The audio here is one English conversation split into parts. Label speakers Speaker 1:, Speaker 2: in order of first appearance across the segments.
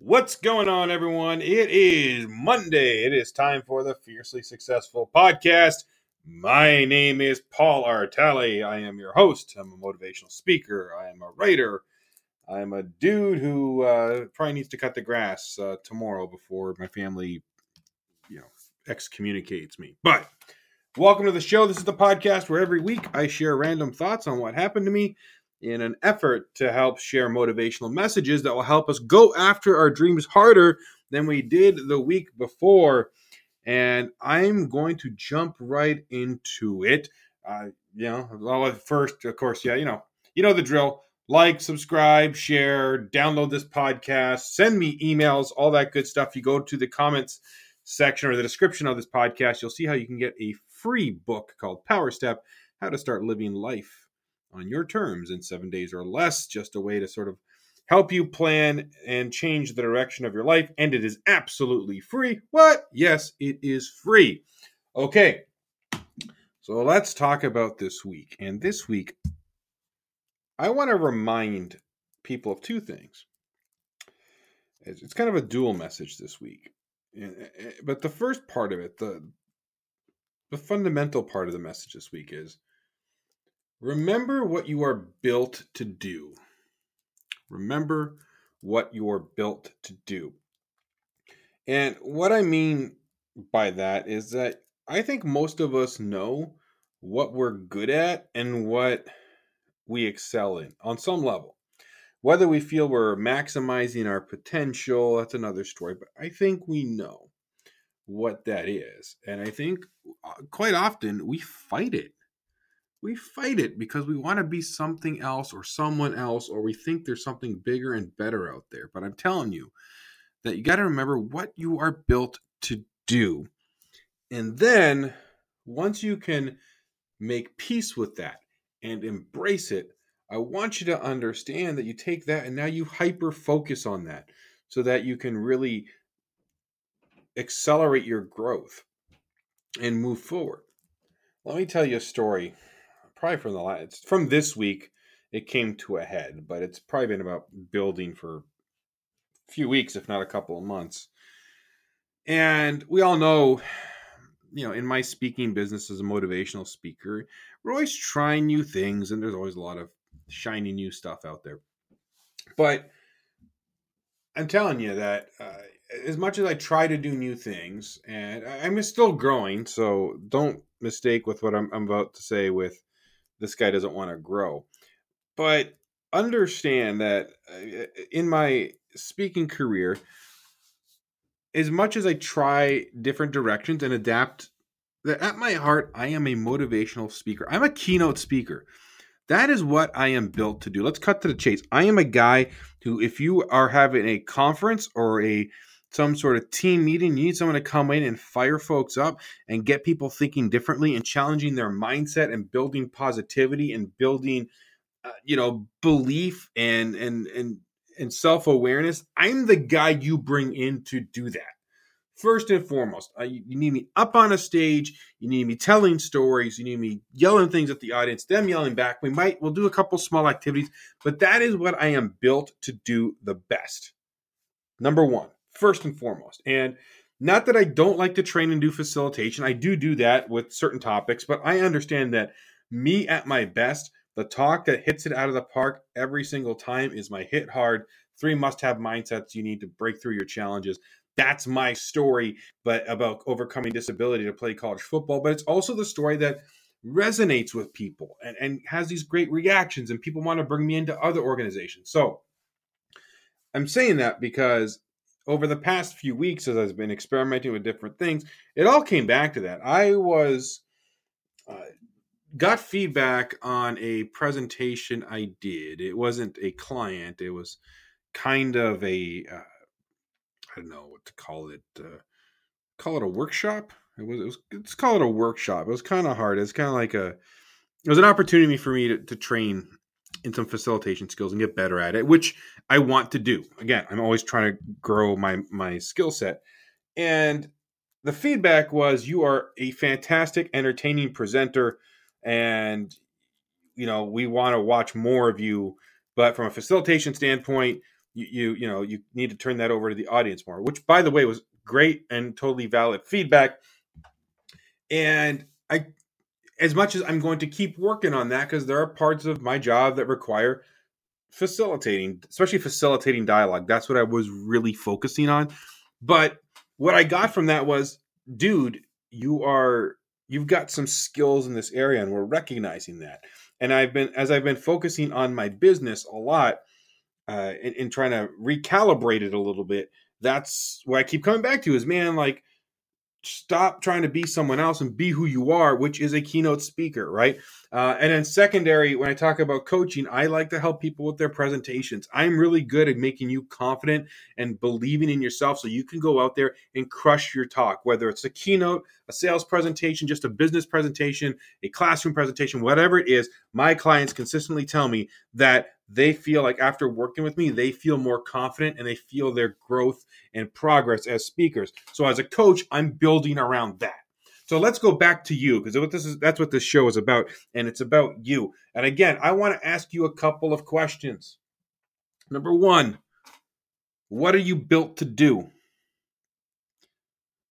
Speaker 1: What's going on, everyone? It is Monday. It is time for the Fiercely Successful podcast. My name is Paul Artale. I am your host. I'm a motivational speaker. I am a writer. I'm a dude who uh, probably needs to cut the grass uh, tomorrow before my family, you know, excommunicates me. But welcome to the show. This is the podcast where every week I share random thoughts on what happened to me in an effort to help share motivational messages that will help us go after our dreams harder than we did the week before. And I'm going to jump right into it. Uh, you know, well, first, of course, yeah, you know, you know the drill. Like, subscribe, share, download this podcast, send me emails, all that good stuff. You go to the comments section or the description of this podcast, you'll see how you can get a free book called Power Step How to Start Living Life on your terms in seven days or less. Just a way to sort of help you plan and change the direction of your life. And it is absolutely free. What? Yes, it is free. Okay. So let's talk about this week. And this week, I want to remind people of two things. It's kind of a dual message this week. Eh, eh, eh, but the first part of it, the the fundamental part of the message this week is Remember what you are built to do. Remember what you're built to do. And what I mean by that is that I think most of us know what we're good at and what we excel in on some level. Whether we feel we're maximizing our potential, that's another story, but I think we know what that is. And I think uh, quite often we fight it we fight it because we want to be something else or someone else, or we think there's something bigger and better out there. But I'm telling you that you got to remember what you are built to do. And then once you can make peace with that and embrace it, I want you to understand that you take that and now you hyper focus on that so that you can really accelerate your growth and move forward. Let me tell you a story probably from the last from this week it came to a head, but it's probably been about building for a few weeks, if not a couple of months. And we all know, you know, in my speaking business as a motivational speaker, we're always trying new things, and there's always a lot of shiny new stuff out there. But I'm telling you that uh, as much as I try to do new things, and I'm still growing, so don't mistake with what I'm, I'm about to say with this guy doesn't want to grow. But understand that uh, in my speaking career, as much as I try different directions and adapt, that at my heart, I am a motivational speaker. I'm a keynote speaker. That is what I am built to do. Let's cut to the chase. I am a guy who, if you are having a conference or a some sort of team meeting, you need someone to come in and fire folks up and get people thinking differently and challenging their mindset and building positivity and building, uh, you know, belief and and and and self awareness. I'm the guy you bring in to do that. First and foremost, uh, you, you need me up on a stage. You need me telling stories. You need me yelling things at the audience, them yelling back. We might, we'll do a couple small activities, but that is what I am built to do the best. Number one first and foremost. And not that I don't like to train and do facilitation. I do do that with certain topics, but I understand that me at my best, the talk that hits it out of the park every single time is my hit hard. Three must have mindsets you need to break through your challenges. That's my story, but about overcoming disability to play college football. But it's also the story that resonates with people and, and has these great reactions, and people want to bring me into other organizations. So I'm saying that because over the past few weeks as I've been experimenting with different things, it all came back to that. I was uh, got feedback on a presentation I did. It wasn't a client. It was kind of a uh, I don't know what to call it. Uh, call it a workshop. It was, it was let's call it a workshop. It was kind of hard. It's kind of like a it was an opportunity for me to, to train in some facilitation skills and get better at it, which I want to do. Again, I'm always trying to grow my my skill set. And the feedback was you are a fantastic entertaining presenter and you know, we want to watch more of you, but from a facilitation standpoint, you, you you know you need to turn that over to the audience more which by the way was great and totally valid feedback and i as much as i'm going to keep working on that because there are parts of my job that require facilitating especially facilitating dialogue. That's what i was really focusing on. But what i got from that was dude you are you've got some skills in this area and we're recognizing that. And i've been as i've been focusing on my business a lot uh, and, and trying to recalibrate it a little bit, that's what I keep coming back to is man, like stop trying to be someone else and be who you are, which is a keynote speaker, right? Uh, and then secondary, when I talk about coaching, I like to help people with their presentations. I'm really good at making you confident and believing in yourself so you can go out there and crush your talk, whether it's a keynote, a sales presentation, just a business presentation, a classroom presentation, whatever it is. My clients consistently tell me that they feel like after working with me, they feel more confident and they feel their growth and progress as speakers. So as a coach, I'm building around that. So let's go back to you because what this is that's what this show is about and it's about you. And again, I want to ask you a couple of questions. Number 1, what are you built to do?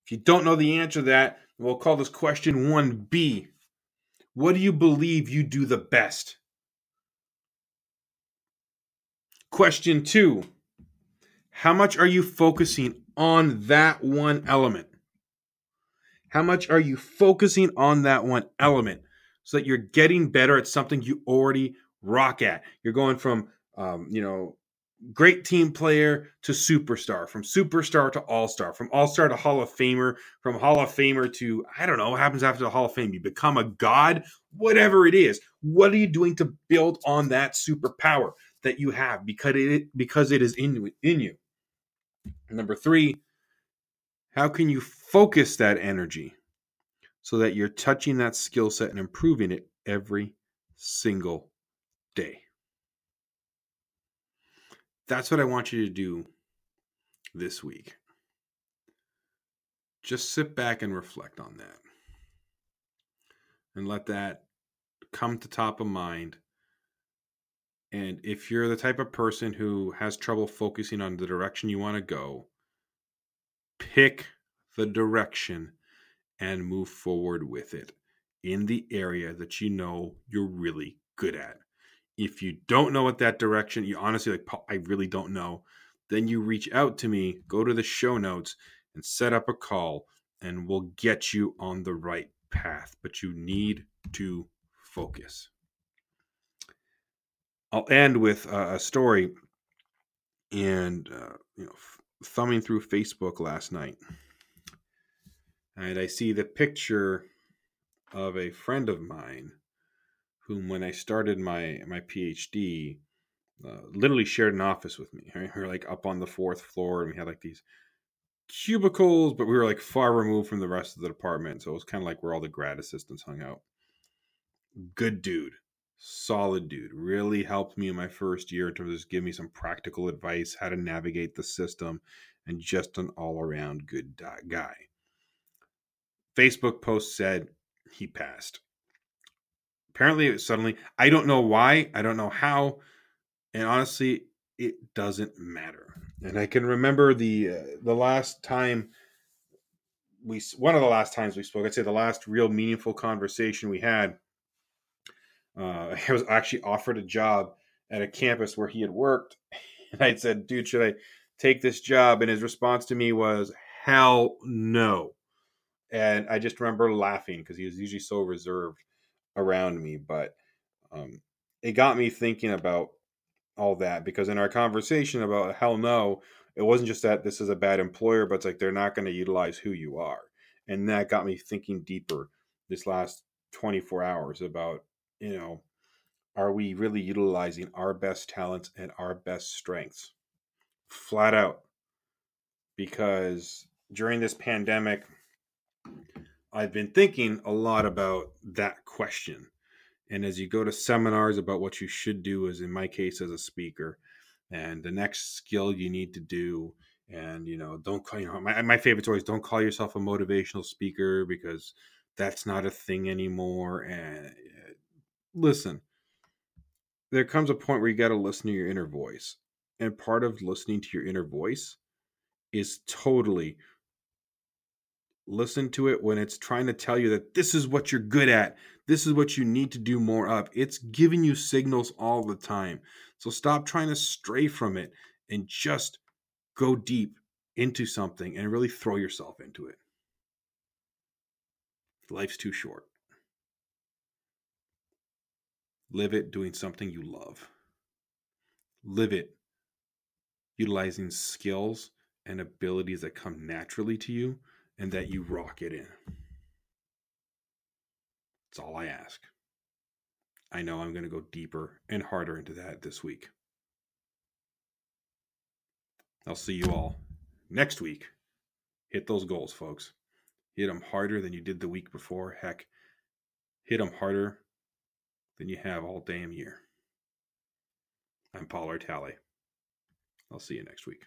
Speaker 1: If you don't know the answer to that, we'll call this question 1B. What do you believe you do the best? Question 2. How much are you focusing on that one element? How much are you focusing on that one element so that you're getting better at something you already rock at? You're going from, um, you know, great team player to superstar, from superstar to all star, from all star to Hall of Famer, from Hall of Famer to, I don't know, what happens after the Hall of Fame? You become a god, whatever it is. What are you doing to build on that superpower that you have because it, because it is in, in you? Number three, how can you focus that energy so that you're touching that skill set and improving it every single day? That's what I want you to do this week. Just sit back and reflect on that. And let that come to top of mind. And if you're the type of person who has trouble focusing on the direction you want to go, pick the direction and move forward with it in the area that you know you're really good at. If you don't know what that direction, you honestly like, I really don't know, then you reach out to me, go to the show notes, and set up a call, and we'll get you on the right path. But you need to focus. I'll end with a story and uh, you know thumbing through Facebook last night, and I see the picture of a friend of mine, whom when I started my my PhD, uh, literally shared an office with me. We were like up on the fourth floor, and we had like these cubicles, but we were like far removed from the rest of the department, so it was kind of like where all the grad assistants hung out. Good dude, solid dude really helped me in my first year in terms of just give me some practical advice how to navigate the system and just an all-around good guy facebook post said he passed apparently it suddenly i don't know why i don't know how and honestly it doesn't matter and i can remember the uh, the last time we one of the last times we spoke i'd say the last real meaningful conversation we had uh, I was actually offered a job at a campus where he had worked. And I said, dude, should I take this job? And his response to me was, hell no. And I just remember laughing because he was usually so reserved around me. But um, it got me thinking about all that because in our conversation about hell no, it wasn't just that this is a bad employer, but it's like they're not going to utilize who you are. And that got me thinking deeper this last 24 hours about you know, are we really utilizing our best talents and our best strengths? Flat out. Because during this pandemic, I've been thinking a lot about that question. And as you go to seminars about what you should do, as in my case as a speaker, and the next skill you need to do, and you know, don't call you know my my favorite always don't call yourself a motivational speaker because that's not a thing anymore. And eh, listen, there comes a point where you got to listen to your inner voice. And part of listening to your inner voice is totally listen to it when it's trying to tell you that this is what you're good at. This is what you need to do more of. It's giving you signals all the time. So stop trying to stray from it and just go deep into something and really throw yourself into it. Life's too short. Live it doing something you love. Live it utilizing skills and abilities that come naturally to you and that you rock it in. That's all I ask. I know I'm going to go deeper and harder into that this week. I'll see you all next week. Hit those goals, folks. Hit them harder than you did the week before. Heck, hit them harder than you have all damn year. I'm Paul Artale. I'll see you next week.